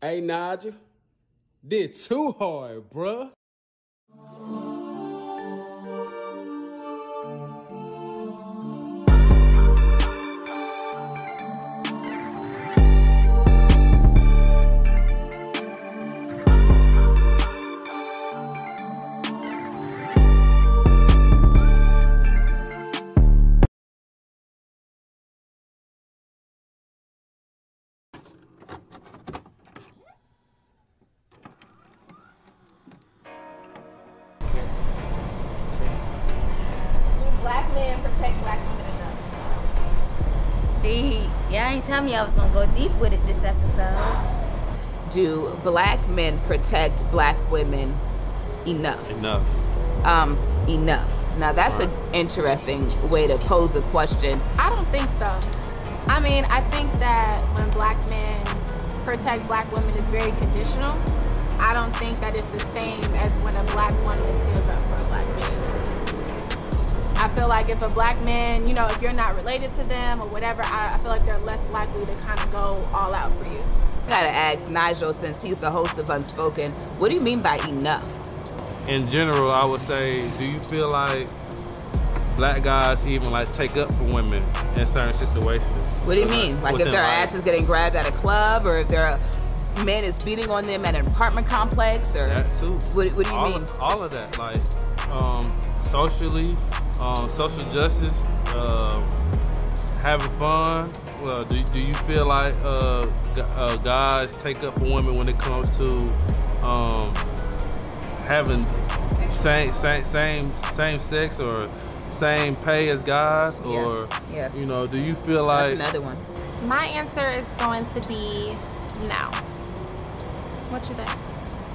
Hey, Nigel. Did too hard, bruh. Y'all ain't tell me I was gonna go deep with it this episode. Do black men protect black women enough? Enough. Um, enough. Now that's an interesting way to pose a question. I don't think so. I mean, I think that when black men protect black women, is very conditional. I don't think that it's the same as when a black woman stands up for a black man. I feel like if a black man, you know, if you're not related to them or whatever, I, I feel like they're less likely to kind of go all out for you. I gotta ask Nigel, since he's the host of Unspoken, what do you mean by enough? In general, I would say, do you feel like black guys even like take up for women in certain situations? What do you mean? Like if their life? ass is getting grabbed at a club, or if their man is beating on them at an apartment complex, or That too. what, what do you all mean? Of, all of that, like um, socially, um, social justice, uh, having fun. Well, do, do you feel like uh, uh, guys take up for women when it comes to um, having same same same same sex or same pay as guys, or yeah. you know, do you feel That's like another one. My answer is going to be no. What you think?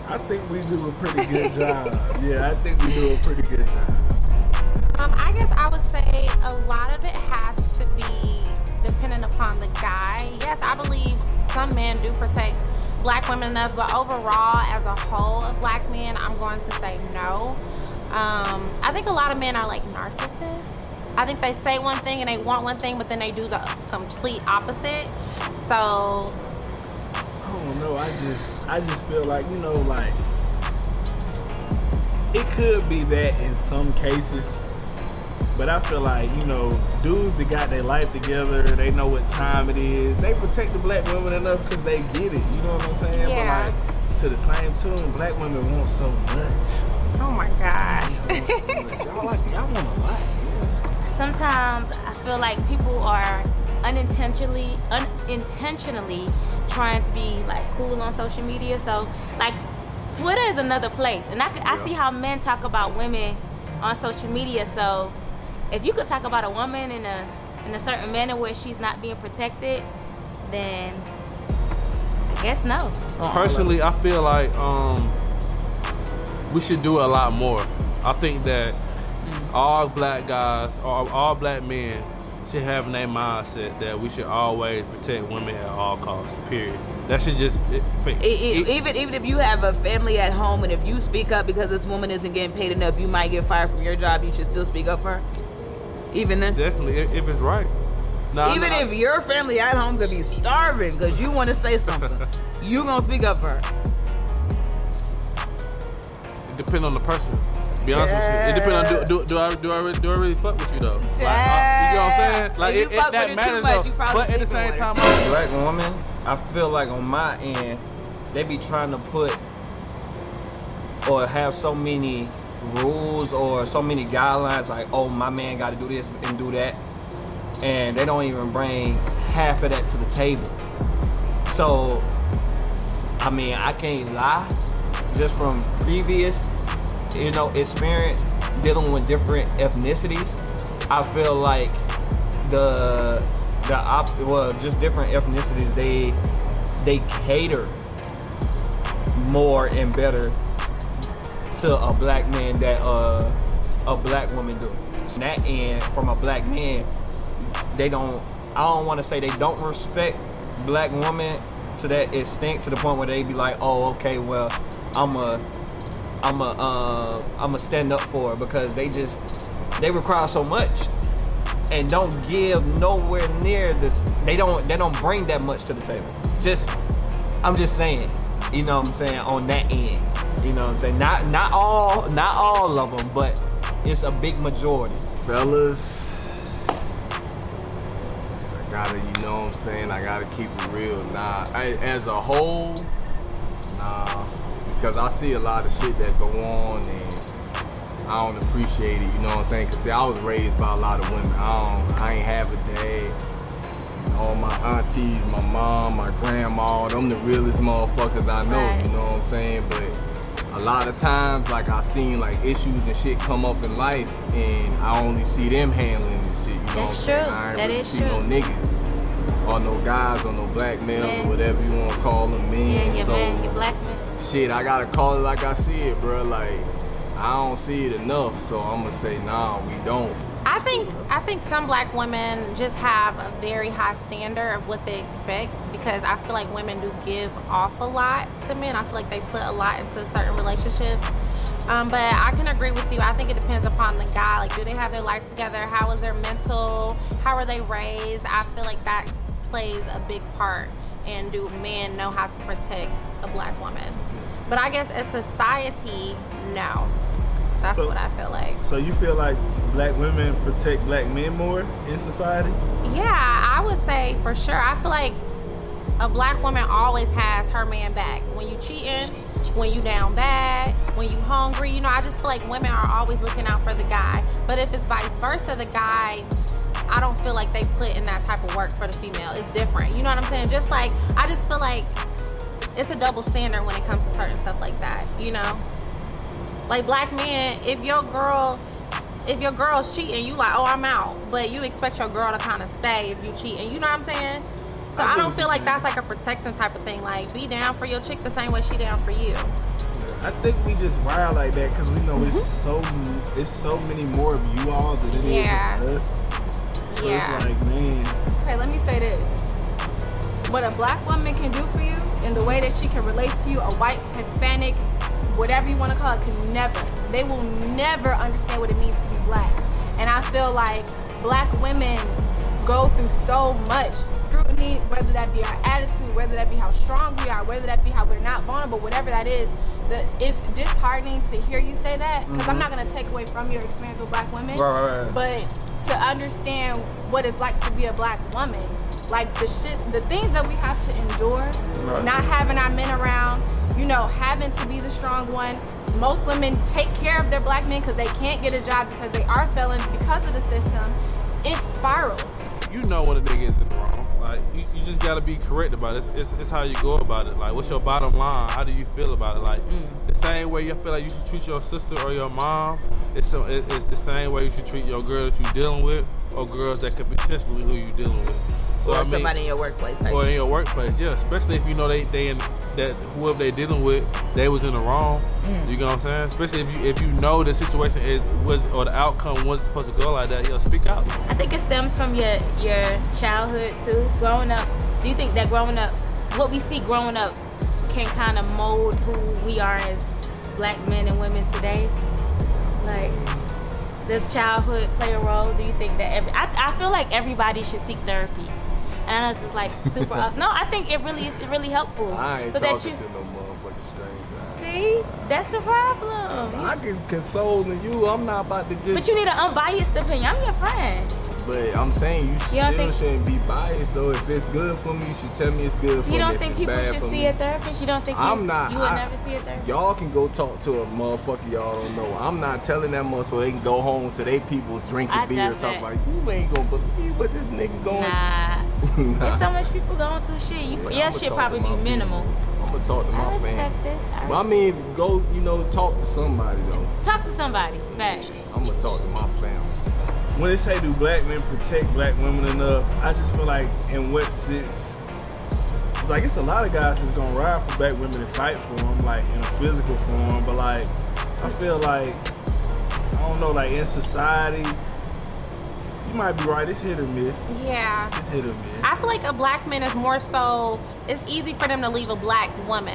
I think we do a pretty good job. Yeah, I think we do a pretty good job. Um, I guess I would say a lot of it has to be dependent upon the guy. Yes, I believe some men do protect black women enough, but overall, as a whole of black men, I'm going to say no. Um, I think a lot of men are like narcissists. I think they say one thing and they want one thing, but then they do the complete opposite. So I don't know. I just, I just feel like you know, like it could be that in some cases, but I feel like you know, dudes that got their life together, they know what time it is. They protect the black women enough because they get it. You know what I'm saying? Yeah. But like to the same tune, black women want so much. Oh my gosh. Y'all want so much. Y'all like, y'all want a lot. Sometimes I feel like people are unintentionally unintentionally trying to be like cool on social media. So like Twitter is another place, and I I see how men talk about women on social media. So if you could talk about a woman in a in a certain manner where she's not being protected, then I guess no. Personally, I feel like um, we should do a lot more. I think that all black guys, all, all black men, should have in their mindset that we should always protect women at all costs. Period. That should just it, E- e- even even if you have a family at home and if you speak up because this woman isn't getting paid enough, you might get fired from your job. You should still speak up for her. Even then, definitely if, if it's right. Now, even I- if your family at home could be starving because you want to say something, you gonna speak up for her. it depends on the person. Be honest with you, it depends on do, do, do I do I really, do I really fuck with you though? Like, uh, you know what I'm saying? Like If it, it, fuck that with too matters much, though. you probably But at the same with time, I'm- black woman, I feel like on my end, they be trying to put or have so many rules or so many guidelines like, oh, my man got to do this and do that. And they don't even bring half of that to the table. So, I mean, I can't lie. Just from previous, you know, experience dealing with different ethnicities, I feel like the the op well just different ethnicities they they cater more and better to a black man that uh, a black woman do. On that end, from a black man, they don't. I don't want to say they don't respect black women to that extent to the point where they be like, oh, okay, well, I'm a, I'm a, uh, I'm a stand up for her because they just they require so much and don't give nowhere near this. They don't they don't bring that much to the table. Just I'm just saying, you know what I'm saying, on that end. You know what I'm saying? Not not all not all of them, but it's a big majority. fellas. I gotta, you know what I'm saying? I gotta keep it real. Nah, I, as a whole, nah, because I see a lot of shit that go on and I don't appreciate it. You know what I'm saying? Cause see, I was raised by a lot of women. I don't, I ain't have a dad. All my aunties, my mom, my grandma, them the realest motherfuckers I know. Right. You know what I'm saying? But a lot of times, like I've seen like issues and shit come up in life, and I only see them handling this shit. You know That's what I'm saying? true. I ain't That really is see true. no niggas or no guys or no black males Yeah. or whatever you want to call them. Men. Yeah, so man, your black man. shit, I gotta call it like I see it, bro. Like I don't see it enough, so I'm gonna say nah, we don't. I think I think some black women just have a very high standard of what they expect because I feel like women do give off a lot to men. I feel like they put a lot into certain relationships. Um, but I can agree with you. I think it depends upon the guy. Like, do they have their life together? How is their mental? How are they raised? I feel like that plays a big part. And do men know how to protect a black woman? But I guess as society, no. That's So- what I feel like. So you feel like black women protect black men more in society? Yeah, I would say for sure. I feel like a black woman always has her man back. When you cheating, when you down bad, when you hungry, you know, I just feel like women are always looking out for the guy. But if it's vice versa, the guy, I don't feel like they put in that type of work for the female. It's different. You know what I'm saying? Just like I just feel like it's a double standard when it comes to certain stuff like that, you know? Like black men, if your girl if your girl's cheating, you like, oh, I'm out. But you expect your girl to kind of stay if you cheat, and you know what I'm saying? So I I, don't feel like that's like a protecting type of thing. Like, be down for your chick the same way she down for you. I think we just wild like that because we know it's mm-hmm. so it's so many more of you all than it is Yeah. of us. So Yeah. it's like, man, Okay, let me say this. What a black woman can do for you and the way that she can relate to you, a white, Hispanic, whatever you want to call it, can never. They will never understand what it means to be black. And I feel like black women go through so much scrutiny, whether that be our attitude, whether that be how strong we are, whether that be how we're not vulnerable, whatever that is. The, it's disheartening to hear you say that because I'm mm-hmm. not going to take away from your experience with black women Right, right, right. but to understand what it's like to be a black woman like the shit the things that we have to endure Right. not having our men around you know having to be the strong one most women take care of their black men because they can't get a job because they are felons because of the system it spirals you know when a nigga is in the wrong. Like you, you just gotta be correct about it. It's, it's, it's how you go about it. Like what's your bottom line? How do you feel about it? Like mm. the same way you feel like you should treat your sister or your mom. It's some, it, it's the same way you should treat your girl that you're dealing with or girls that could potentially who you're dealing with. So or I mean, somebody in your workplace. Type or in your workplace, yeah. Especially if you know they they in that whoever they dealing with, they was in the wrong. Mm. You know what I'm saying? Especially if you if you know the situation is was or the outcome wasn't supposed to go like that, yo, speak out. I think it stems from your your childhood too. Growing up, do you think that growing up, what we see growing up, can kind of mold who we are as black men and women today? Like, does childhood play a role? Do you think that every? I, I feel like everybody should seek therapy. And I know this is like super. up. No, I think it really is really helpful. I ain't so that talking you to no motherfucking stranger. see, that's the problem. I can console you. I'm not about to just. But you need an unbiased opinion. I'm your friend. But I'm saying you You still think- shouldn't be biased though. If it's good for me, you should tell me it's good for me. you don't think people should see me- a therapist? You don't think I'm not. you would I- never see a therapist? Y'all can go talk to a motherfucker y'all don't know. I'm not telling that much so they can go home to their people drinking I beer doubt talk that. like you ain't gonna believe what this nigga going. Nah. Nah. There's so much people going through shit. You, Yeah, your shit probably be my minimal. I'm gonna talk to I my respect fam. it. I, But I mean, go you know talk to somebody though. Talk to somebody. Facts. I'm gonna talk to my fam. when they say do black men protect black women enough, I just feel like in what sense? It's like it's a lot of guys that's gonna ride for black women and fight for them, like in a physical form. But like, I feel like I don't know, like in society, you might be right. It's hit or miss. Yeah. It's hit or miss. I feel like a black man is more so it's easy for them to leave a black woman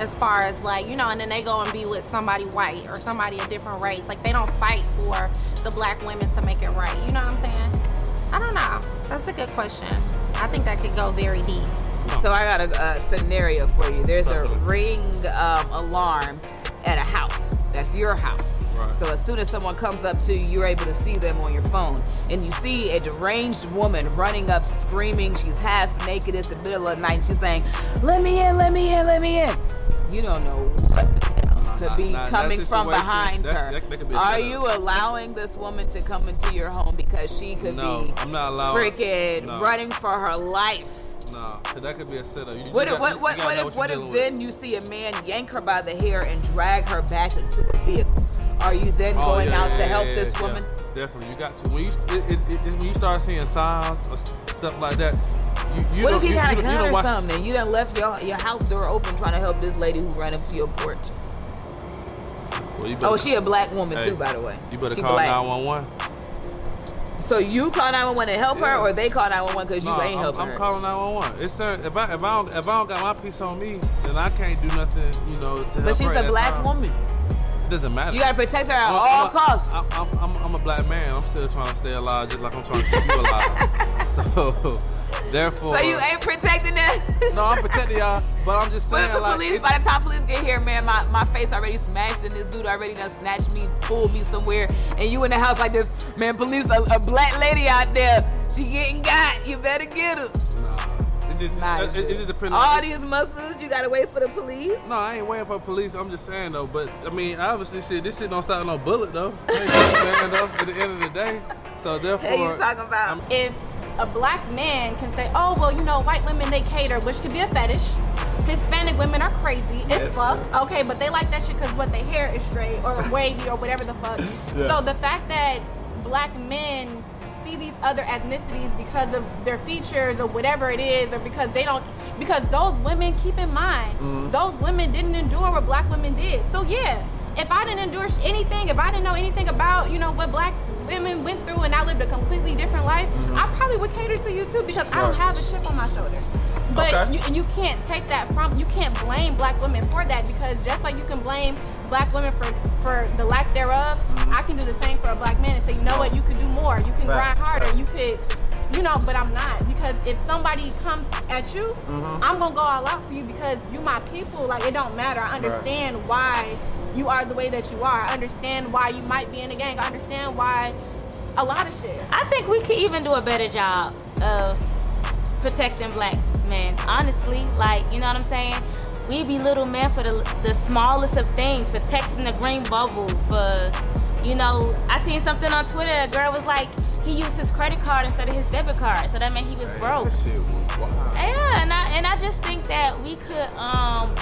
as far as like, you know, and then they go and be with somebody white or somebody a different race. Like they don't fight for the black women to make it right. You know what I'm saying? I don't know. That's a good question. I think that could go very deep. So I got a, a scenario for you. There's a Talk to me. ring um, alarm at a house. That's your house. Right. So as soon as someone comes up to you, you're able to see them on your phone, and you see a deranged woman running up, screaming. She's half naked. It's the middle of the night. And she's saying, "Let me in! Let me in! Let me in!" You don't know what the hell could nah, be nah, coming from behind her. that- that Are you allowing this woman to come into your home because she could No, be I'm not allowing- freaking no. running for her life? Nah, 'cause that could be a setup. You, What you if, what, what, what if, what if dealing with. then you see a man yank her by the hair and drag her back into the vehicle? Are you then Oh, going yeah, out to yeah, help yeah, this yeah. woman? Definitely, you got to. When you it, it, it, when you start seeing signs or stuff like that, you, you what if you, you, got a gun or watch- something and you done left your, your house door open trying to help this lady who ran up to your porch? Well, you oh, better- Oh, she a black woman Hey, too, by the way. You better she call black. 911. So you call 911 to help her, or they call 911 because you No, ain't I'm, helping I'm her? calling 911. It's if I if I don't if I don't got my piece on me, then I can't do nothing. You know, to help but she's a black time. woman. It doesn't matter. You gotta protect her at I'm- all I'm a- costs. I'm, I'm, I'm, I'm a black man. I'm still trying to stay alive, just like I'm trying to keep you alive. so, therefore, So you ain't protecting us? No, I'm protecting y'all, but I'm just What saying if the like. police, it- by the time police get here, man, my, my face already smashed and this dude already done snatched me, pulled me somewhere, and you in the house like this, man, police, a, a black lady out there, she getting got, you better get her. It just, Nah, it, it, it just depends. All on, these muscles, you gotta wait for the police? No, I ain't waiting for police. I'm just saying though. But I mean, obviously, shit, this shit don't start with no bullet though. You know what I'm saying, though, At the end of the day, so therefore, Hey, you talking about? if a black man can say, oh, well, you know, white women, they cater, which could be a fetish. Hispanic women are crazy as Yes, fuck. Okay, but they like that shit because what their hair is straight or wavy or whatever the fuck. Yeah. So the fact that black men see these other ethnicities because of their features or whatever it is, or because they don't, because those women, keep in mind, Mm-hmm. those women didn't endure what black women did. So yeah, if I didn't endure anything, if I didn't know anything about, you know, what black women went through and I lived a completely different life, I probably would cater to you too because I don't Mm-hmm. Have a chip on my shoulder. But Okay. you, and you can't take that from you can't blame black women for that because just like you can blame black women for for the lack thereof, Mm-hmm. I can do the same for a black man and say, you know what, you could do more, you can grind Facts. harder, you could, you know. But I'm not because if somebody comes at you, Mm-hmm. I'm gonna go all out for you because you my people. Like it don't matter. I understand why you are the way that you are. I understand why you might be in a gang. I understand why a lot of shit. I think we could even do a better job of protecting black men. Honestly, like you know what I'm saying. We be little men for the the smallest of things, for texting the green bubble, for you know. I seen something on Twitter. A girl was like, he used his credit card instead of his debit card, so that meant he was broke. That was. Yeah, and I and I just think that we could um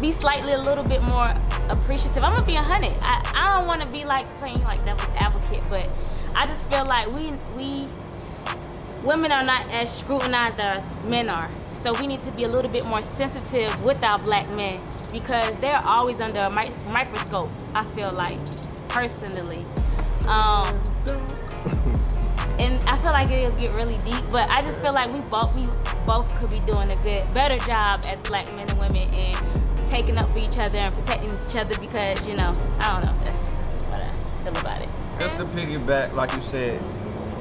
be slightly a little bit more appreciative. I'm gonna be a hundred. I, I don't want to be like playing like devil's advocate, but I just feel like we we women are not as scrutinized as men are. So we need to be a little bit more sensitive with our black men because they're always under a mi- microscope. I feel like personally. Um, and I feel like it'll get really deep, but I just feel like we both we both could be doing a good, better job as black men and women and taking up for each other and protecting each other because you know I don't know. That's this is what I feel about it. Just to piggyback, like you said,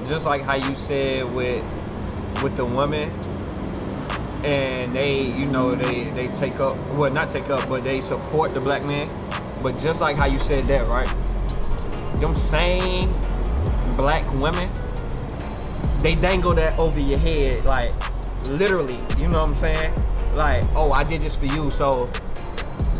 just like how you said with with the woman and they, you know, they they take up, well, not take up, but they support the black man. But just like how you said that, right? Them same black women, they dangle that over your head, like literally. You know what I'm saying? Like, oh, I did this for you, so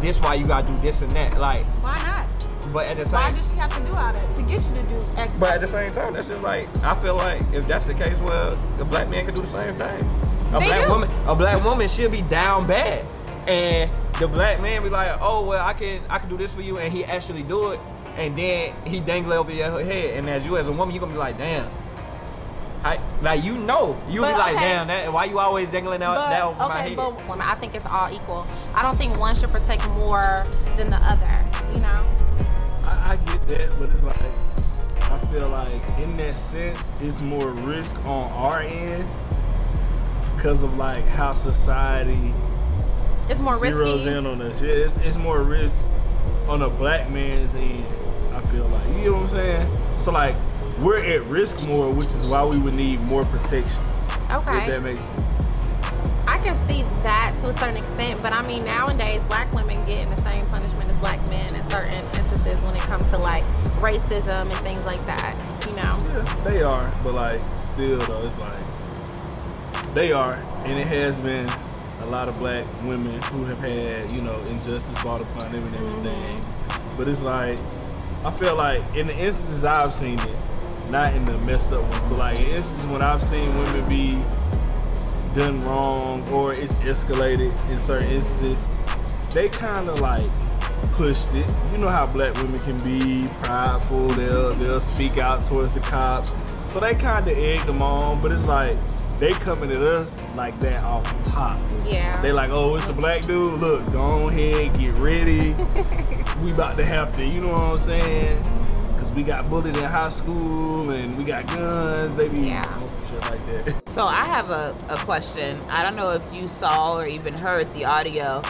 this why you gotta do this and that. Like, Why not? but at the same Why does she have to do all that to get you to do X? but at the same time, that's just like I feel like if that's the case, well, a black man could do the same thing. A They black do. woman, a black woman should be down bad, and the black man be like, oh well, I can I can do this for you, and he actually do it, and then he dangle it over your head, and as you as a woman, you gonna be like, damn. I, like you know, you be like, okay. damn, that, why you always dangling that, But, that over my okay, head? but women. I think it's all equal. I don't think one should protect more than the other. You know. I, I get that, but it's like I feel like in that sense, it's more risk on our end because of like how society It's more zeroes risky. in on us. Yeah, it's, it's more risk on a black man's end. I feel like you know what I'm saying. So like we're at risk more, which is why we would need more protection. Okay. If that makes sense. I can see that to a certain extent, but I mean nowadays black women getting the same punishment as black men in certain instances when it comes to like racism and things like that. You know. Yeah, they are, but like still though, it's like they are, and it has been a lot of black women who have had you know injustice brought upon them and everything. Mm-hmm. But it's like I feel like in the instances I've seen it, not in the messed up ones, but like in instances when I've seen women be done wrong or it's escalated in certain instances, they kind of like pushed it. You know how black women can be prideful. They'll they'll speak out towards the cops. So they kind of egged them on, but it's like they coming at us like that off the top. Yeah. They like, oh, it's a black dude. Look, go on ahead, get ready. we about to have to, you know what I'm saying? Cause we got bullied in high school and we got guns. They be Yeah. shit like that. So I have a, a question. I don't know if you saw or even heard the audio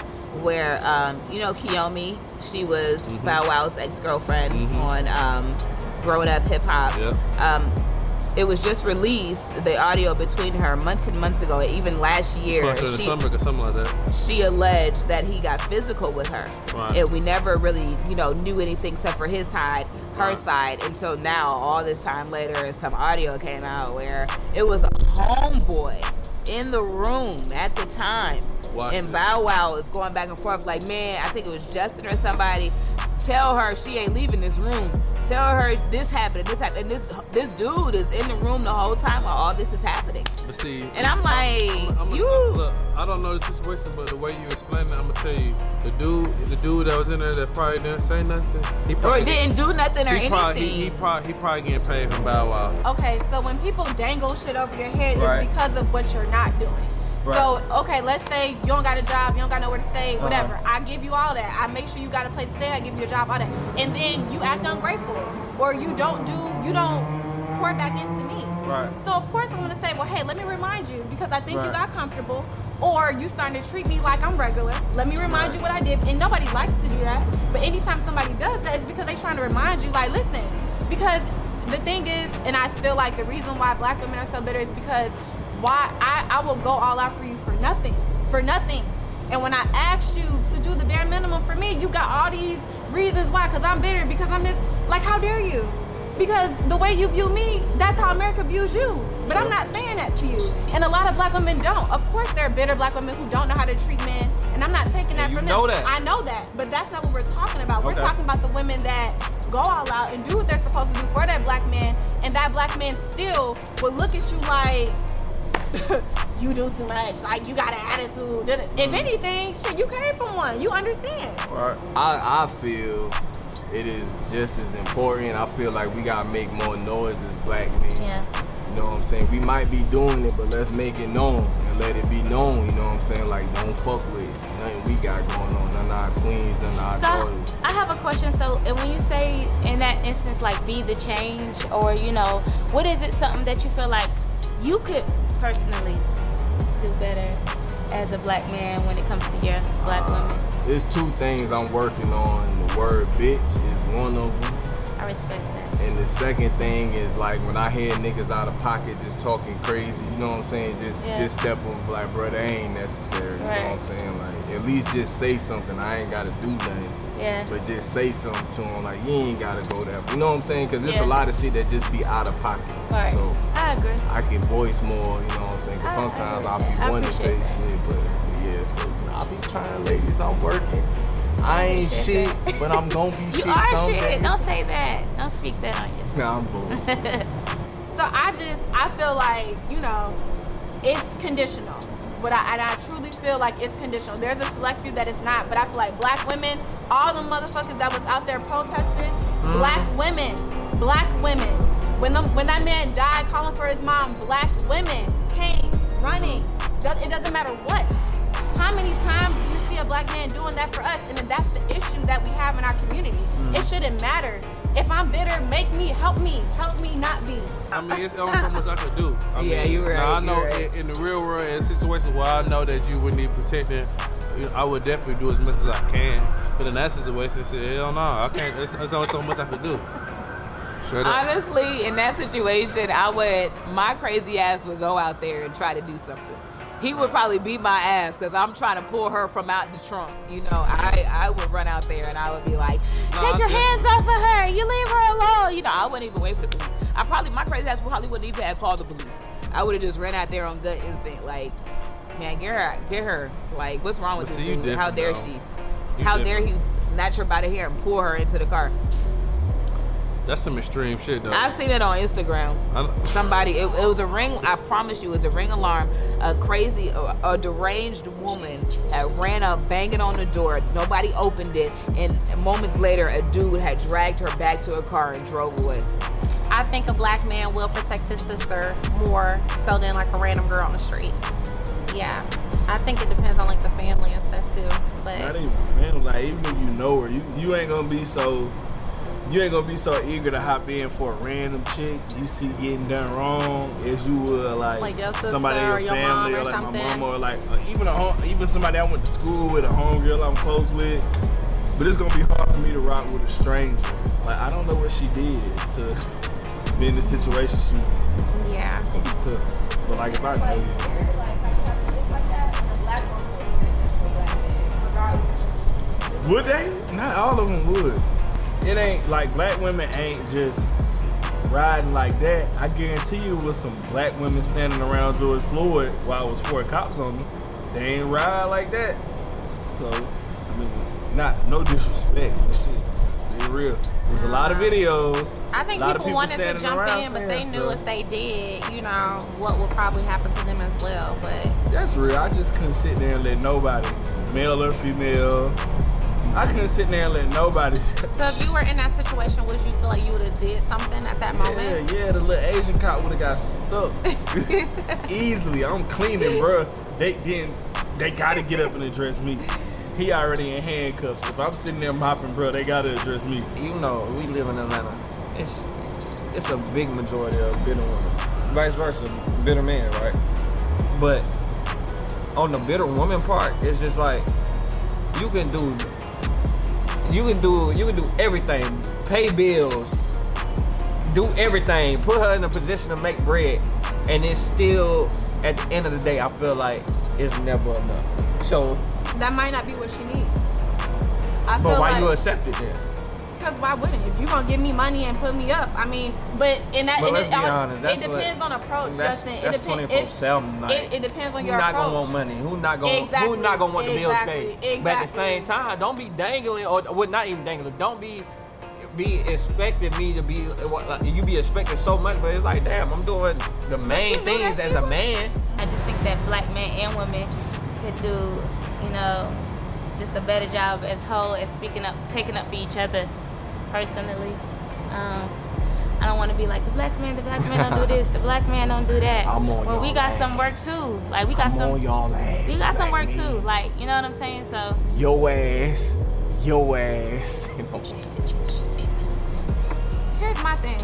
where um, you know Kiyomi, she was Bow Wow's ex girlfriend on um, Growing Up Hip Hop. Yep. Um, it was just released the audio between her months and months ago, even last year. Closer to the She- or something like that. she alleged that he got physical with her. Right. And we never really, you know, knew anything except for his side, her Right. side. And so now, all this time later, some audio came out where it was a homeboy in the room at the time. Watch and. Bow Wow is going back and forth like, man, I think it was Justin or somebody. Tell her she ain't leaving this room. Tell her this happened, this happened. And this this dude is in the room the whole time while all this is happening. But see, And I'm like, I'm, you. look, I don't know the situation, but the way you explain it, I'm gonna tell you, the dude, the dude that was in there that probably didn't say nothing. He or probably didn't do nothing or he anything. Probably, he, he probably he probably getting paid from Bow Wow. Okay, so when people dangle shit over your head, Right. it's because of what you're not doing. Right. So, okay, let's say you don't got a job, you don't got nowhere to stay, Uh-huh. whatever. I give you all that. I make sure you got a place to stay, I give you a job, all that. And then you act ungrateful. Or you don't do, you don't pour back into me. Right. So of course I'm gonna say, well, hey, let me remind you because I think you got comfortable, or you starting to treat me like I'm regular. Let me remind you what I did, and nobody likes to do that. But anytime somebody does that, it's because they trying to remind you, like, listen, because the thing is, and I feel like the reason why black women are so bitter is because why I, I will go all out for you for nothing, for nothing. And when I asked you to do the bare minimum for me, you got all these reasons why, because I'm bitter, because I'm this, like, how dare you? Because the way you view me, that's how America views you. But I'm not saying that to you. And a lot of black women don't. Of course, there are bitter black women who don't know how to treat men. And I'm not taking that And you from know them. that. I know that. But that's not what we're talking about. We're talking about the women that go all out and do what they're supposed to do for that black man. And that black man still will look at you like, you do too much. Like, you got an attitude. If Mm. anything, shit, you came from one. You understand. Right. I, I feel it is just as important. I feel like we gotta make more noise as black men. Yeah. You know what I'm saying? We might be doing it, but let's make it known and let it be known. You know what I'm saying? Like, don't fuck with nothing we got going on. None of our queens, none of our So daughters. I have a question. So and when you say in that instance, like be the change, or you know, what is it something that you feel like you could personally do better as a black man when it comes to your black uh, women? There's two things I'm working on. The word bitch is one of them. I respect that. And the second thing is like when I hear niggas out of pocket just talking crazy, you know what I'm saying? Just Yeah. just step on like, bro, that ain't necessary. You Right. know what I'm saying? Like at least just say something. I ain't gotta do nothing. Yeah. But just say something to him, like you ain't gotta go there. You know what I'm saying? Cause there's Yeah. a lot of shit that just be out of pocket. Right. So I agree. I can voice more, you know what I'm saying? Cause I- I sometimes agree I'll be that. I wanting to say appreciate shit, but yeah, so I'll be trying, ladies, I'm working. I ain't shit, appreciate but I'm gonna be You shit are someday. shit. Don't say that. Don't speak that on yourself. Nah, I'm bullshit. So I just I feel like you know it's conditional. But I and I truly feel like it's conditional. There's a select few that is not, but I feel like black women, all the motherfuckers that was out there protesting, black mm-hmm. women, black women. When them when that man died calling for his mom, black women came running. Does- It doesn't matter what. How many times do you see a black man doing that for us? And then that's the issue that we have in our community. It mm. shouldn't matter. If I'm bitter, make me, help me, help me not be. I mean, it's only so much I could do. I Yeah, mean, you're right, Now I know right. in, in the real world, in situations where I know that you would need protection, I would definitely do as much as I can. But in that situation, shit, hell no, I can't. It's, it's only so much I could do. Straight up. Honestly, in that situation, I would my crazy ass would go out there and try to do something. he would probably beat my ass because I'm trying to pull her from out the trunk. You know, I I would run out there and I would be like, take your hands off of her. You leave her alone. You know, I wouldn't even wait for the police. I probably my crazy ass probably wouldn't even have called the police. I would have just ran out there on gut instinct, like, man, get her, get her. Like, what's wrong with But this dude? How dare though. she? You How dare different. he snatch her by the hair and pull her into the car? That's some extreme shit though. I've seen it on Instagram. Somebody, it, it was a ring. I promise you, it was a ring alarm. A crazy, a, a deranged woman had ran up, banging on the door. Nobody opened it, and moments later, a dude had dragged her back to her car and drove away. I think a black man will protect his sister more so than like a random girl on the street. Yeah. I think it depends on like the family and stuff too. But not even family. Like even if you know her, you you ain't gonna be so. You ain't gonna be so eager to hop in for a random chick you see getting done wrong as you would like, Like your somebody in your your family or or like something. my mama or like uh, even a home, even somebody I went to school with, a homegirl I'm close with. But it's gonna be hard for me to rock with a stranger. Like I don't know what she did to be in the situation she was in. yeah. It's gonna be tough. But like if I know you. Would they? Not all of them would. It ain't like black women ain't just riding like that. I guarantee you, with some black women standing around George Floyd while it was four cops on me, they ain't ride like that. So, I mean, not no disrespect, but shit, be real. There's a lot of videos. I think lot of people wanted to jump in, but they knew stuff. if they did, you know, what would probably happen to them as well. But That's real. I just couldn't sit there and let nobody, male or female, I couldn't sit there and let nobody. so if you were in that situation, would you feel like you would have did something at that moment? Yeah, yeah, the little Asian cop would have got stuck easily. I'm cleaning, bro. They didn't. They gotta get up and address me. He already in handcuffs. If I'm sitting there mopping, bro, they gotta address me. you know, we live in Atlanta. It's it's a big majority of bitter women. Vice versa, bitter men, right? But on the bitter woman part, it's just like you can do you can do you can do everything. Pay bills, do everything, put her in a position to make bread, and it's still at the end of the day, I feel like it's never enough. So, That might not be what she needs. I but why like, you accept it then? Because why wouldn't? If you gonna give me money and put me up, I mean, but in that, But and let's it, be uh, honest, that's it what- depends on approach, That's, Justin. that's it depends. 24 7 like, It, it depends on who your not approach. gonna want money? Who not gonna Exactly, who not gonna want the bills exactly, paid? But at the same time, don't be dangling or well not even dangling. Don't be be expecting me to be what like, you be expecting so much, but it's like damn, I'm doing the main you things as a man. I just think that black men and women could do, you know, just a better job as whole as speaking up, taking up for each other. Personally, um, I don't want to be like the black man. The black man don't do this. The black man don't do that. I'm on well, we y'all got some work too. Like we got I'm some. on y'all ass. We got some work men. too. Like you know what I'm saying. So Your ass, your ass. You know? Here's my thing.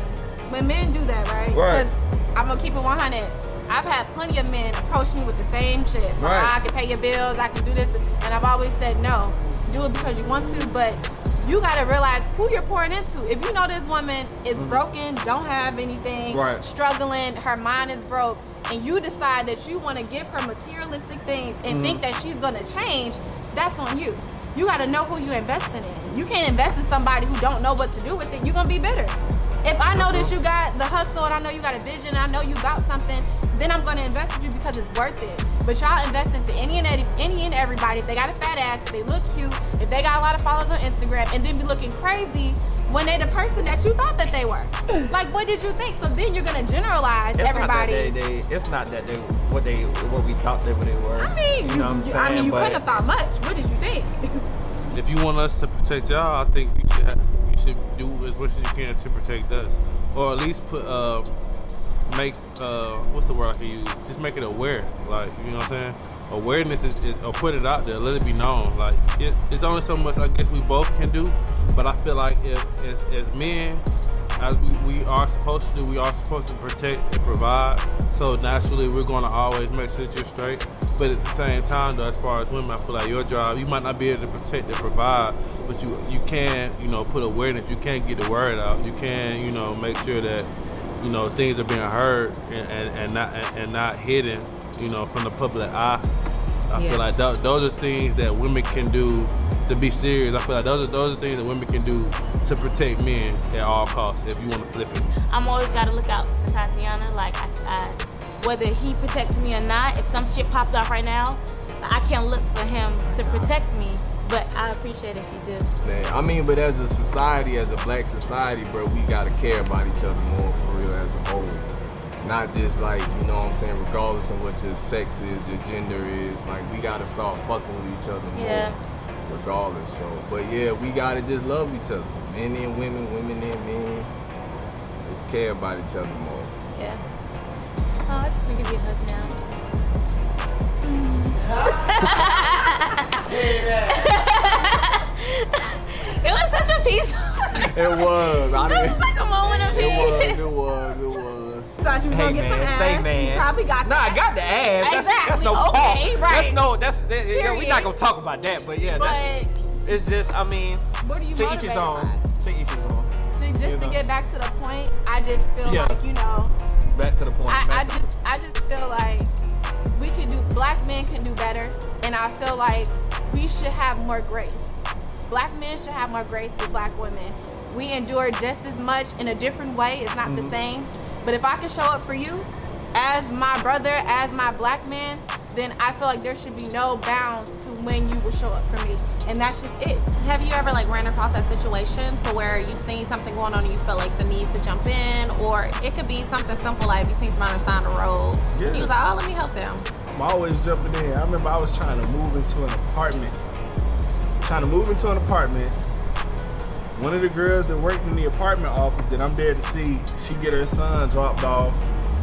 When men do that, right? Right. Because I'm gonna keep it 100. I've had plenty of men approach me with the same shit. Oh, Right. I can pay your bills. I can do this, and I've always said no. Do it because you want to, but you gotta realize who you're pouring into. If you know this woman is broken, don't have anything, Mm-hmm. Right. struggling, her mind is broke, and you decide that you want to give her materialistic things and Mm-hmm. think that she's gonna change, that's on you. You gotta know who you're investing in. You can't invest in somebody who don't know what to do with it. You're gonna be bitter. If I know that you got the hustle and I know you got a vision, and I know you got something, then I'm gonna invest with you because it's worth it. But y'all invest into any and any, any and everybody. If they got a fat ass, if they look cute, if they got a lot of followers on Instagram, and then be looking crazy when they the person that you thought that they were. like, what did you think? So then you're gonna generalize It's not that everybody. they, they, it's not that they what they what we thought they, what they were. I mean, you know what I'm saying? I mean, you but couldn't have thought much. What did you think? If you want us to protect y'all, I think you should do as much as you can to protect us, or at least put uh make uh what's the word I can use? Just make it aware, like you know what I'm saying. Awareness is, is or put it out there, let it be known. Like it, it's only so much I guess we both can do, but I feel like if as, as men, as we, we are supposed to do, we are supposed to protect and provide. So naturally, we're gonna always make sure that you're straight. But at the same time, though, as far as women, I feel like your job, you might not be able to protect and provide, but you you can, you know, put awareness. You can get the word out. You can, you know, make sure that, you know, things are being heard and, and, and not and, and not hidden. you know, from the public eye. I Yeah. feel like tho- those are things that women can do to be serious. I feel like those are those are things that women can do to protect men at all costs. If you want to flip it, I'm always gotta look out for Tatiana. Like, I, I, whether he protects me or not, if some shit popped off right now, I can't look for him to protect me. But I appreciate if you do. Man, I mean, but as a society, as a black society, bro, we gotta care about each other more for real as a whole. Not just like, you know what I'm saying, regardless of what your sex is, your gender is, like we gotta start fucking with each other more. Yeah. Regardless. So but yeah, we gotta just love each other. Men and women, women and men. Just care about each other more. Yeah. Oh, I just wanna give you a hug now. it was such a peaceful. It was. I it was like a moment of peace. it was, it was, it was. Thought you was Hey gonna get some man, ass. say You man. probably got Nah, I got the ass. That's, that's no Okay, fault. right. That's no. That's that, yeah, we're not gonna talk about that. But yeah, that's. But It's just. I mean, what are you to each his own. by? To each his own. See, just You to know. get back to the point, I just feel Yeah. like you know, Back to the point. I, I just I just feel like we can do black men can do better, and I feel like we should have more grace. Black men should have more grace with black women. We endure just as much in a different way. It's not Mm-hmm. the same. But if I can show up for you as my brother, as my black man, then I feel like there should be no bounds to when you will show up for me. And that's just it. Have you ever like ran across that situation to where you've seen something going on and you felt like the need to jump in, or it could be something simple like you seen somebody on the side of the road. Yeah. You was like, oh, let me help them. I'm always jumping in. I remember I was trying to move into an apartment. Trying to move into an apartment. One of the girls that worked in the apartment office that I'm there to see, she get her son dropped off,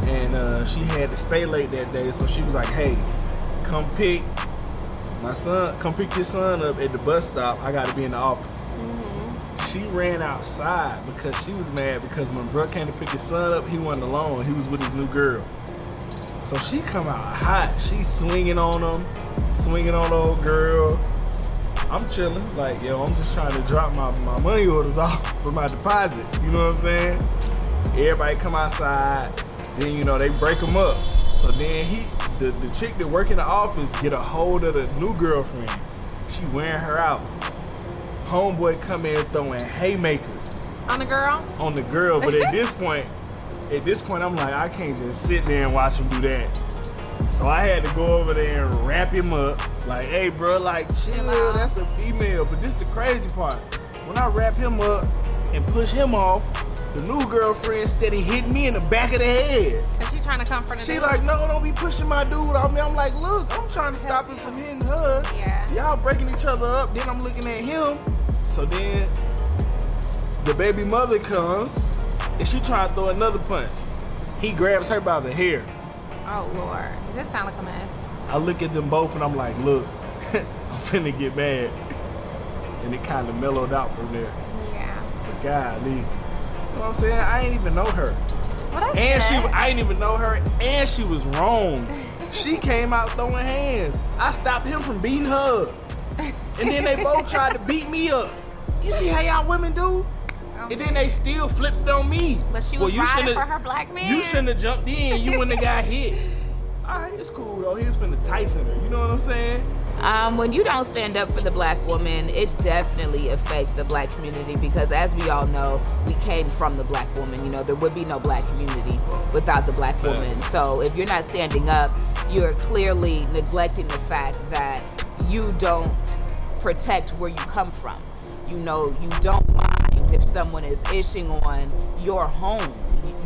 and uh, she had to stay late that day. So she was like, "Hey, come pick my son. Come pick your son up at the bus stop. I got to be in the office." She ran outside because she was mad because when Brooke came to pick his son up, he wasn't alone. He was with his new girl. So she come out hot. She swinging on him, swinging on the old girl. I'm chilling, like yo. I'm just trying to drop my, my money orders off for my deposit. You know what I'm saying? Everybody come outside. Then you know they break them up. So then he, the the chick that work in the office, get a hold of the new girlfriend. She wearing her out. Homeboy come in throwing haymakers On the girl? on the girl, but at this point, at this point, I'm like, I can't just sit there and watch him do that. So I had to go over there and wrap him up. Like, hey, bro, like, chill. That's a female. But this is the crazy part. When I wrap him up and push him off, the new girlfriend steady hit me in the back of the head. Cause she trying to comfort She like, no, don't be pushing my dude off me. I'm like, look, I'm trying to stop him from hitting her. Yeah. Y'all breaking each other up. Then I'm looking at him. So then the baby mother comes and she trying to throw another punch. He grabs her by the hair. Oh Lord, sound like a mess. I look at them both and I'm like, look, I'm finna get mad. And it kind of mellowed out from there. Yeah. But golly, you know what I'm saying? I ain't even know her. Well, And she. I didn't even know her, and she was wrong. she came out throwing hands. I stopped him from beating her. And then they both tried to beat me up. You see how y'all women do? And then they still flipped on me. But she Well, was you riding for her black man. You shouldn't have jumped in. You wouldn't have got hit. All right, it's cool though. He was finna Tyson her. You know what I'm saying? Um, when you don't stand up for the black woman, it definitely affects the black community because, as we all know, we came from the black woman. You know, there would be no black community without the black woman. So, if you're not standing up, you're clearly neglecting the fact that you don't protect where you come from. You know, you don't mind if someone is ishing on your home,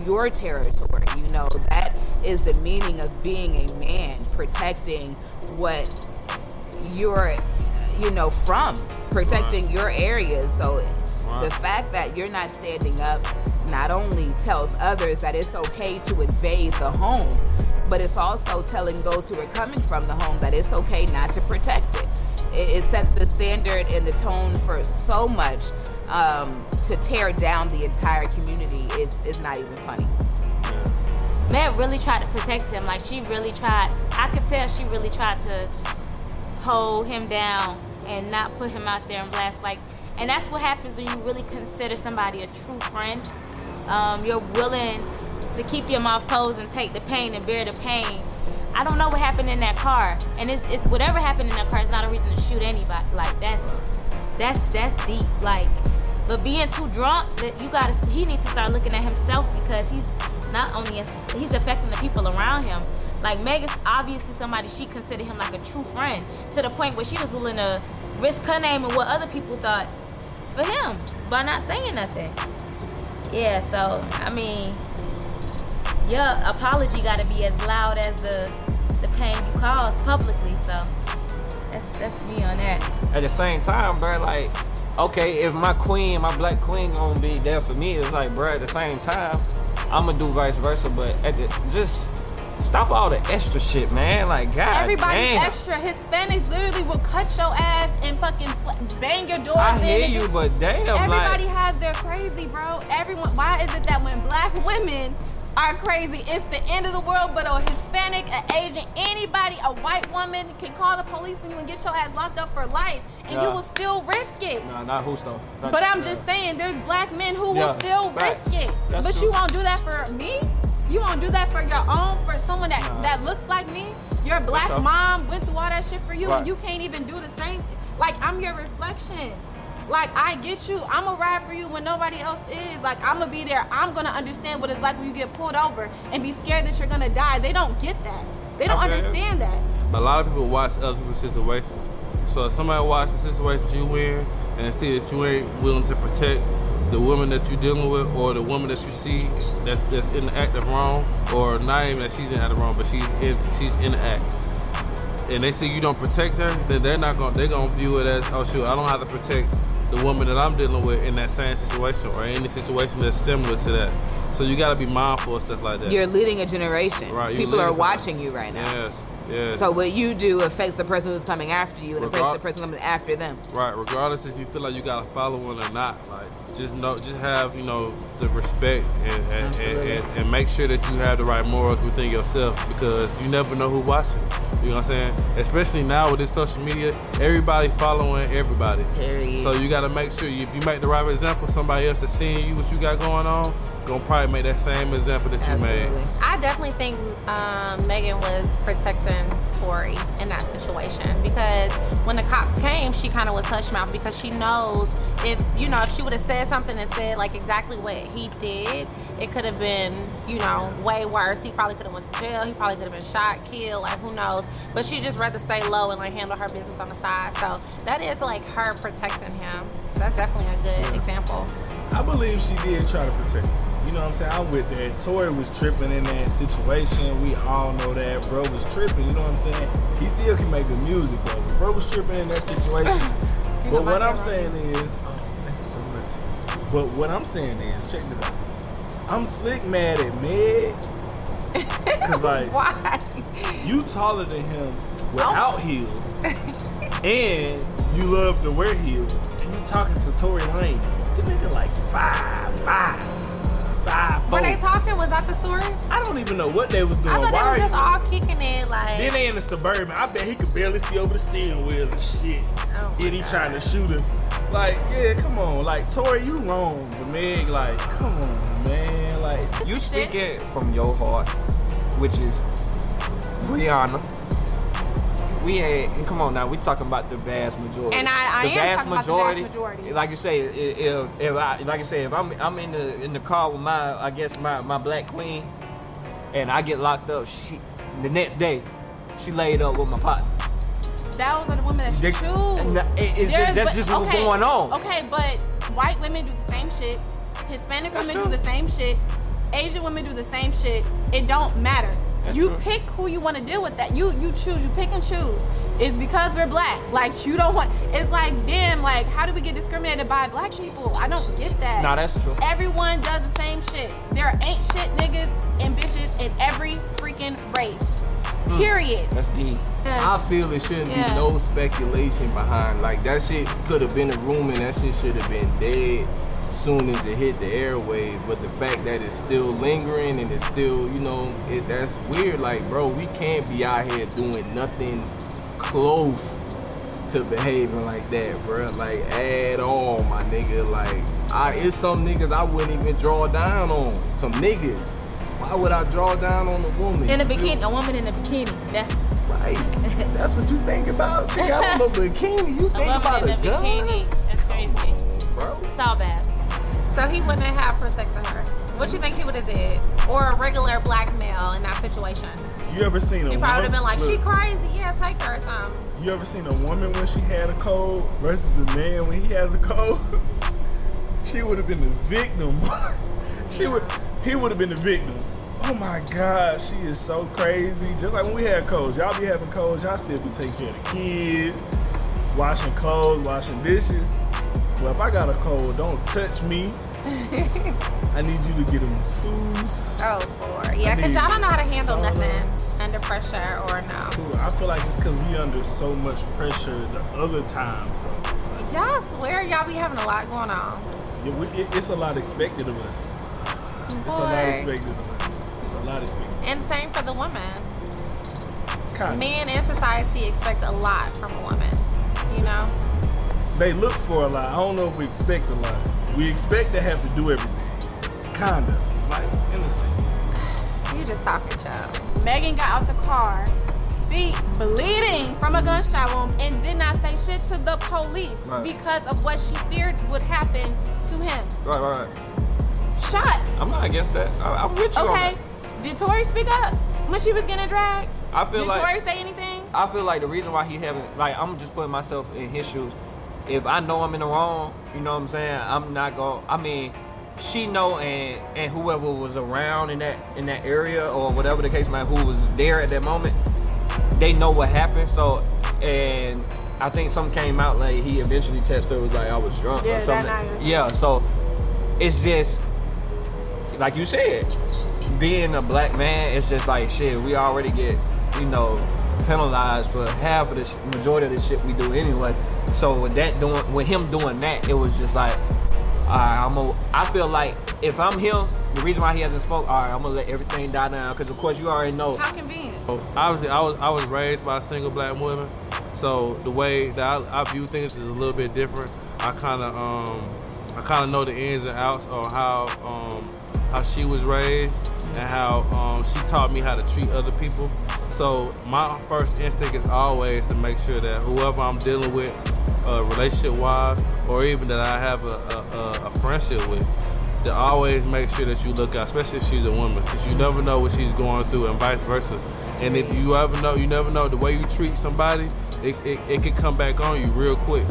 your territory. You know, that is the meaning of being a man, protecting what you're you know from protecting your areas so the fact that you're not standing up not only tells others that it's okay to invade the home but it's also telling those who are coming from the home that it's okay not to protect it. It, it sets the standard and the tone for so much um, to tear down the entire community it's, it's not even funny Matt really tried to protect him. Like she really tried. I could tell she really tried to hold him down and not put him out there and blast. Like, and that's what happens when you really consider somebody a true friend. Um, you're willing to keep your mouth closed and take the pain and bear the pain I don't know what happened in that car, and it's it's whatever happened in that car is not a reason to shoot anybody. Like that's that's that's deep. Like, but being too drunk, that you gotta he needs to start looking at himself because he's not only he's affecting the people around him. Like Megan's obviously somebody she considered him like a true friend to the point where she was willing to risk her name and what other people thought for him by not saying nothing. Yeah, so I mean, your apology got to be as loud as the the pain you caused publicly. So that's that's me on that. At the same time, bro, like, okay, if my queen, my black queen, gonna be there for me, it's like, bro, at the same time, I'm gonna do vice versa. But at the just stop all the extra shit, man. Like, God Everybody's damn. extra. Hispanics literally will cut your ass and fucking sl- bang your doors I in. hear you, but damn, Everybody like, has their crazy, bro. Everyone. Why is it that when black women are crazy, it's the end of the world, but a Hispanic, an Asian, anybody, a white woman can call the police on you and get your ass locked up for life, and you will still risk it. nah, not who's though. Not But I'm just saying, there's black men who Yeah, will still facts. risk it. That's but true. you won't do that for me. You won't do that for your own, for someone that Nah. that looks like me. Your black mom went through all that shit for you, Right. and you can't even do the same. Like I'm your reflection. Like I get you. I'm gonna ride for you when nobody else is. Like I'm gonna be there. I'm gonna understand what it's like when you get pulled over and be scared that you're gonna die. They don't get that. They don't you. understand that. A lot of people watch other people's situations. So if somebody watches the situation you in and see that you ain't willing to protect the woman that you're dealing with or the woman that you see that's that's in the act of wrong, or not even that she's in the act of wrong, but she's in she's in the act. And they see you don't protect her, then they're not gonna they're gonna view it as, oh shoot, I don't have to protect the woman that I'm dealing with in that same situation or any situation that's similar to that. So you gotta be mindful of stuff like that. You're leading a generation. Right, People are watching you right now. Yes, yes. So what you do affects the person who's coming after you and affects the person coming after them. Right, regardless if you feel like you got a following or not, like just know, just have you know the respect and and, and, and, and make sure that you have the right morals within yourself because you never know who's watching. You know what I'm saying? Especially now with this social media, everybody following everybody. Period. So you got to make sure you, if you make the right example, somebody else that's seeing you what you got going on, gonna probably make that same example that you made. I definitely think um, Megan was protecting Tory in that situation because when the cops came, she kind of was hush mouth because she knows if you know if she would have said something and said like exactly what he did, it could have been you know way worse. He probably could have went to jail. He probably could have been shot, killed, like who knows. But she just rather stay low and like handle her business on the side. So that is like her protecting him. That's definitely a good example. I believe she did try to protect him. You know what I'm saying? I'm with that. Tory was tripping in that situation. We all know that. Bro was tripping. You know what I'm saying? He still can make the music, though. But bro was tripping in that situation. But what I'm saying is, oh, thank you so much. But what I'm saying is, check this out. I'm slick mad at Meg. Cause like Why? you taller than him without oh. heels, and you love to wear heels, and you talking to Tory Lanez. The nigga like five, five, five. Were they talking? Was that the story? I don't even know what they was doing. I thought Why they are were just all kicking it like. Then they in the suburban. I bet he could barely see over the steering wheel and shit. Oh my then he God. trying to shoot her. Like, yeah, come on. Like, Tory, you wrong. But Meg, like, come on, man. Like, You speaking from your heart, which is Rihanna. We ain't come on now. We talking about the vast majority. And I- I the am vast about the vast majority, majority. Like you say, if if I like I say, if I'm I'm in the in the car with my I guess my my black queen, and I get locked up, she the next day, she laid up with my partner. Those are the women that you choose. that- it's just- that's just what's okay, going on. Okay, but white women do the same shit. Hispanic That's women true. do the same shit. Asian women do the same shit. It don't matter. That's you true. pick who you want to deal with. That you you choose. You pick and choose. It's because we're black. Like you don't want. It's like damn. Like how do we get discriminated by black people? I don't get that. Nah, that's true. Everyone does the same shit. There ain't shit niggas and bitches in every freaking race. Hmm. Period. That's deep. I feel it shouldn't Yeah. be no speculation behind. Like that shit could have been a rumor and that shit should have been dead soon as it hit the airways. But the fact that it's still lingering and it's still, you know, it that's weird. Like, bro, we can't be out here doing nothing close to behaving like that, bro. Like at all, my nigga. Like, I it's some niggas I wouldn't even draw down on. Some niggas. Why would I draw down on a woman? In a bikini, a woman in a bikini. That's Right. That's what you think about. She got on a bikini. You think about a a gun? bikini. That's crazy. Bro. It's all bad. So he wouldn't have protected her. What you think he would have did? Or a regular black male in that situation? You ever seen a He probably would have been like, look, she crazy. Yeah, take her or something. You ever seen a woman when she had a cold versus a man when he has a cold? she would have been the victim. she would he would have been the victim. Oh my god, she is so crazy. Just like when we had colds, y'all be having colds, y'all still be taking care of the kids, washing clothes, washing dishes. Well, if I got a cold, don't touch me. I need you to get a masseuse. Oh, boy. Yeah, because y'all don't know how to handle sauna. nothing under pressure or no. Cool. I feel like it's because we under so much pressure the other times. So, Y'all swear y'all be having a lot going on. yeah, we, it, it's a lot expected of us. It's a lot expected of us. It's a lot expected. And same for the woman. Kind Men in society expect a lot from a woman. You know? They look for a lot. I don't know if we expect a lot. We expect to have to do everything. Kinda. Like, in a sense. You just talking, child. Megan got out the car, feet bleeding from a gunshot wound, and did not say shit to the police Right. because of what she feared would happen to him. Right, right, right. Shots. I'm not against that. I, I'm with you on Okay. that. Did Tory speak up when she was getting dragged? I feel Did like Tory say anything? I feel like the reason why he haven't like I'm just putting myself in his shoes. If I know I'm in the wrong, you know what I'm saying, I'm not going to I mean, she know and and whoever was around in that in that area or whatever the case might who was there at that moment, they know what happened. So and I think something came out like he eventually tested her was like I was drunk Yeah, or something. Yeah, so it's just like you said, being a black man, it's just like shit. We already get, you know, penalized for half of this majority of the shit we do anyway. So with that doing, with him doing that, it was just like, all right, I'm a, I feel like if I'm him, the reason why he hasn't spoke, all right, I'm gonna let everything die down because of course you already know. How convenient. So, obviously, I was I was raised by a single black woman, so the way that I, I view things is a little bit different. I kind of um I kind of know the ins and outs of how um how she was raised and how um she taught me how to treat other people. So my first instinct is always to make sure that whoever I'm dealing with, uh, relationship wise, or even that I have a, a, a, friendship with, to always make sure that you look out, especially if she's a woman, because you never know what she's going through, and vice versa. And if you ever know, you never know the way you treat somebody, it, it, it can come back on you real quick,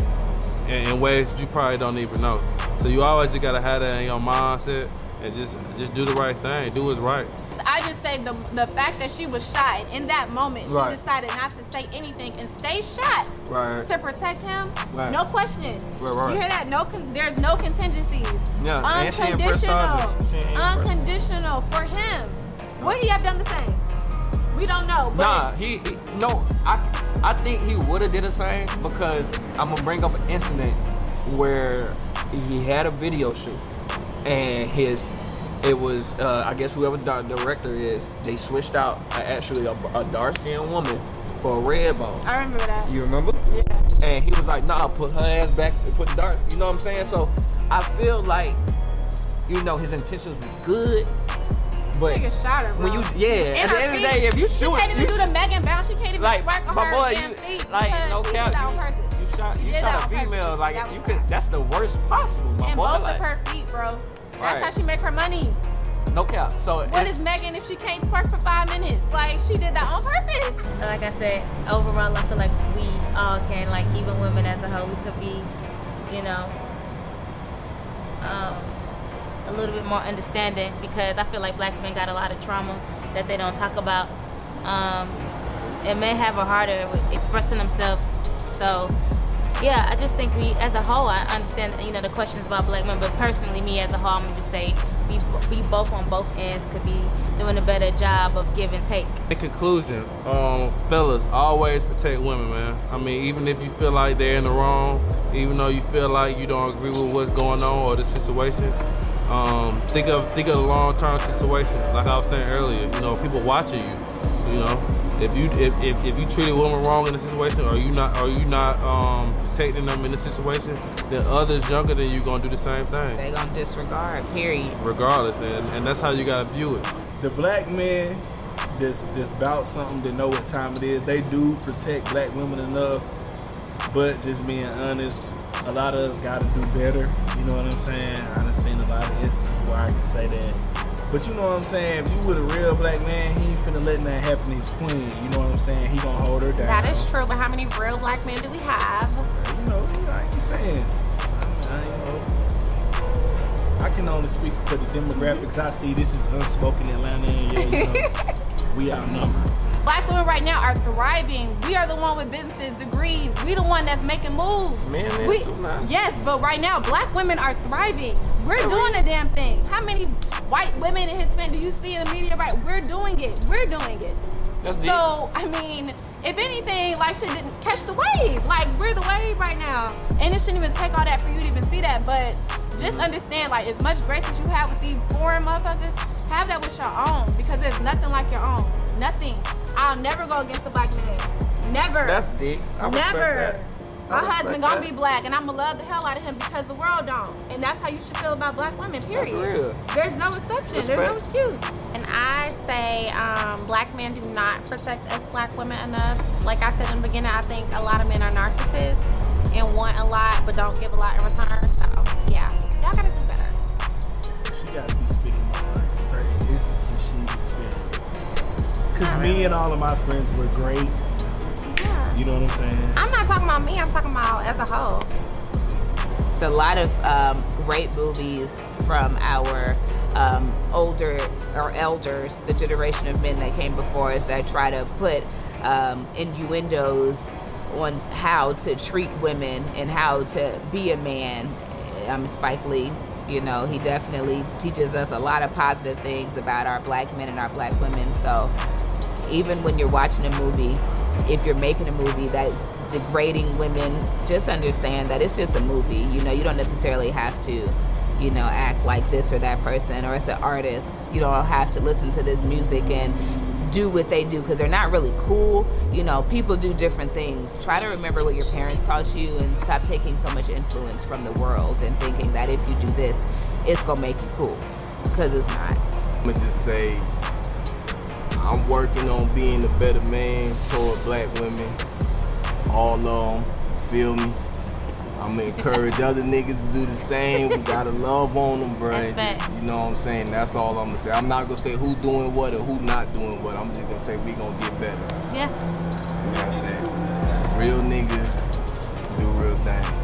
in, in ways that you probably don't even know. So you always just gotta have that in your mindset and just just do the right thing, do what's right. I just say the the fact that she was shot and in that moment she Right. decided not to say anything and stay shot Right. to protect him. Right. No question. Right, right. You hear that? No, con- there's no contingencies. Yeah, and she ain't pressed Unconditional. She Unconditional for him. Would he have done the same? We don't know. But Nah, he, he no. I I think he would have did the same because I'm gonna bring up an incident where he had a video shoot and his it was uh, I guess whoever the director is they switched out uh, actually a, a dark skinned woman for a red bone. I remember that. You remember? Yeah. And he was like, nah, put her ass back, put the dark, you know what I'm saying? So I feel like, you know, his intentions was good, but Nigga shot her, bro. when you, yeah, And at the end of the day, if you shoot, She shoot, can't even you do the Megan bounce. She can't even like spark on my her boy, damn you feet like because no she cap, did that on you, purpose. shot, you did shot a female, like That you could, bad. that's the worst possible, my and boy. both like, of her feet, bro. That's Right. how she make her money. no cap. So what is Megan if she can't twerk for five minutes? Like she did that on purpose. like I said, overall, I feel like we all can, like even women as a whole, we could be, you know, um, a little bit more understanding because I feel like black men got a lot of trauma that they don't talk about, um, and men have a harder with expressing themselves. So, yeah, I just think we, as a whole, I understand, you know, the questions about black men, but personally, me as a whole, I'm just say we, we both on both ends could be doing a better job of give and take. In conclusion, um, fellas, always protect women, man. I mean, even if you feel like they're in the wrong, even though you feel like you don't agree with what's going on or the situation, um, think of think of the long term situation. Like I was saying earlier, you know, people watching you. You know, if you if, if, if you treat a woman wrong in a situation, or you not or you not um, protecting them in a situation, then others younger than you gonna do the same thing They gonna disregard. Period. regardless, and, and that's how you gotta view it. the black men that's that's about something to know what time it is. They do protect black women enough, but just being honest, a lot of us got to do better. You know what I'm saying? I done seen a lot of instances where I can say that. But you know what I'm saying? If you with a real black man, he ain't finna let that happen to his queen. You know what I'm saying? He gonna hold her down. That is true, but how many real black men do we have? You know, I ain't saying. I, know, I can only speak for the demographics I see. This is unspoken Atlanta, and yeah, you know, we outnumbered. Black women right now are thriving. We are the one with businesses, degrees. We the one that's making moves. Men we, too now. Yes, but right now, black women are thriving. We're doing the damn thing. How many white women and Hispanic do you see in the media? Right, we're doing it. We're doing it. That's. So I mean, if anything, like shit didn't catch the wave. Like we're the wave right now, and it shouldn't even take all that for you to even see that. But just understand, like as much grace as you have with these foreign motherfuckers, have that with your own because there's nothing like your own. Nothing. I'll never go against a black man. Never. That's deep. I respect Never. that. I My respect husband gonna that. be black, and I'ma love the hell out of him because the world don't. And that's how you should feel about black women. Period. real. There's no exception. There's no excuse. And I say um, black men do not protect us black women enough. Like I said in the beginning, I think a lot of men are narcissists and want a lot but don't give a lot in return. So yeah, y'all gotta do better. She gotta be speaking Cause me and all of my friends were great. Yeah. You know what I'm saying? I'm not talking about me. I'm talking about as a whole. It's a lot of um, great movies from our um, older or elders, the generation of men that came before us that try to put um, innuendos on how to treat women and how to be a man. Um, Spike Lee, you know, he definitely teaches us a lot of positive things about our black men and our black women. So even when you're watching a movie, if you're making a movie that's degrading women, just understand that it's just a movie. You know, you don't necessarily have to, you know, act like this or that person, or it's an artist. You don't have to listen to this music and do what they do because they're not really cool. You know, people do different things. Try to remember what your parents taught you and stop taking so much influence from the world and thinking that if you do this, it's gonna make you cool because it's not. I'ma just say I'm working on being a better man toward black women. All of them, feel me? I'm gonna encourage other niggas to do the same. We gotta love on them. That's facts. You know what I'm saying? That's all I'm gonna say. I'm not gonna say who doing what or who not doing what. I'm just gonna say we gonna get better. Yeah. That's it. Real niggas do real things.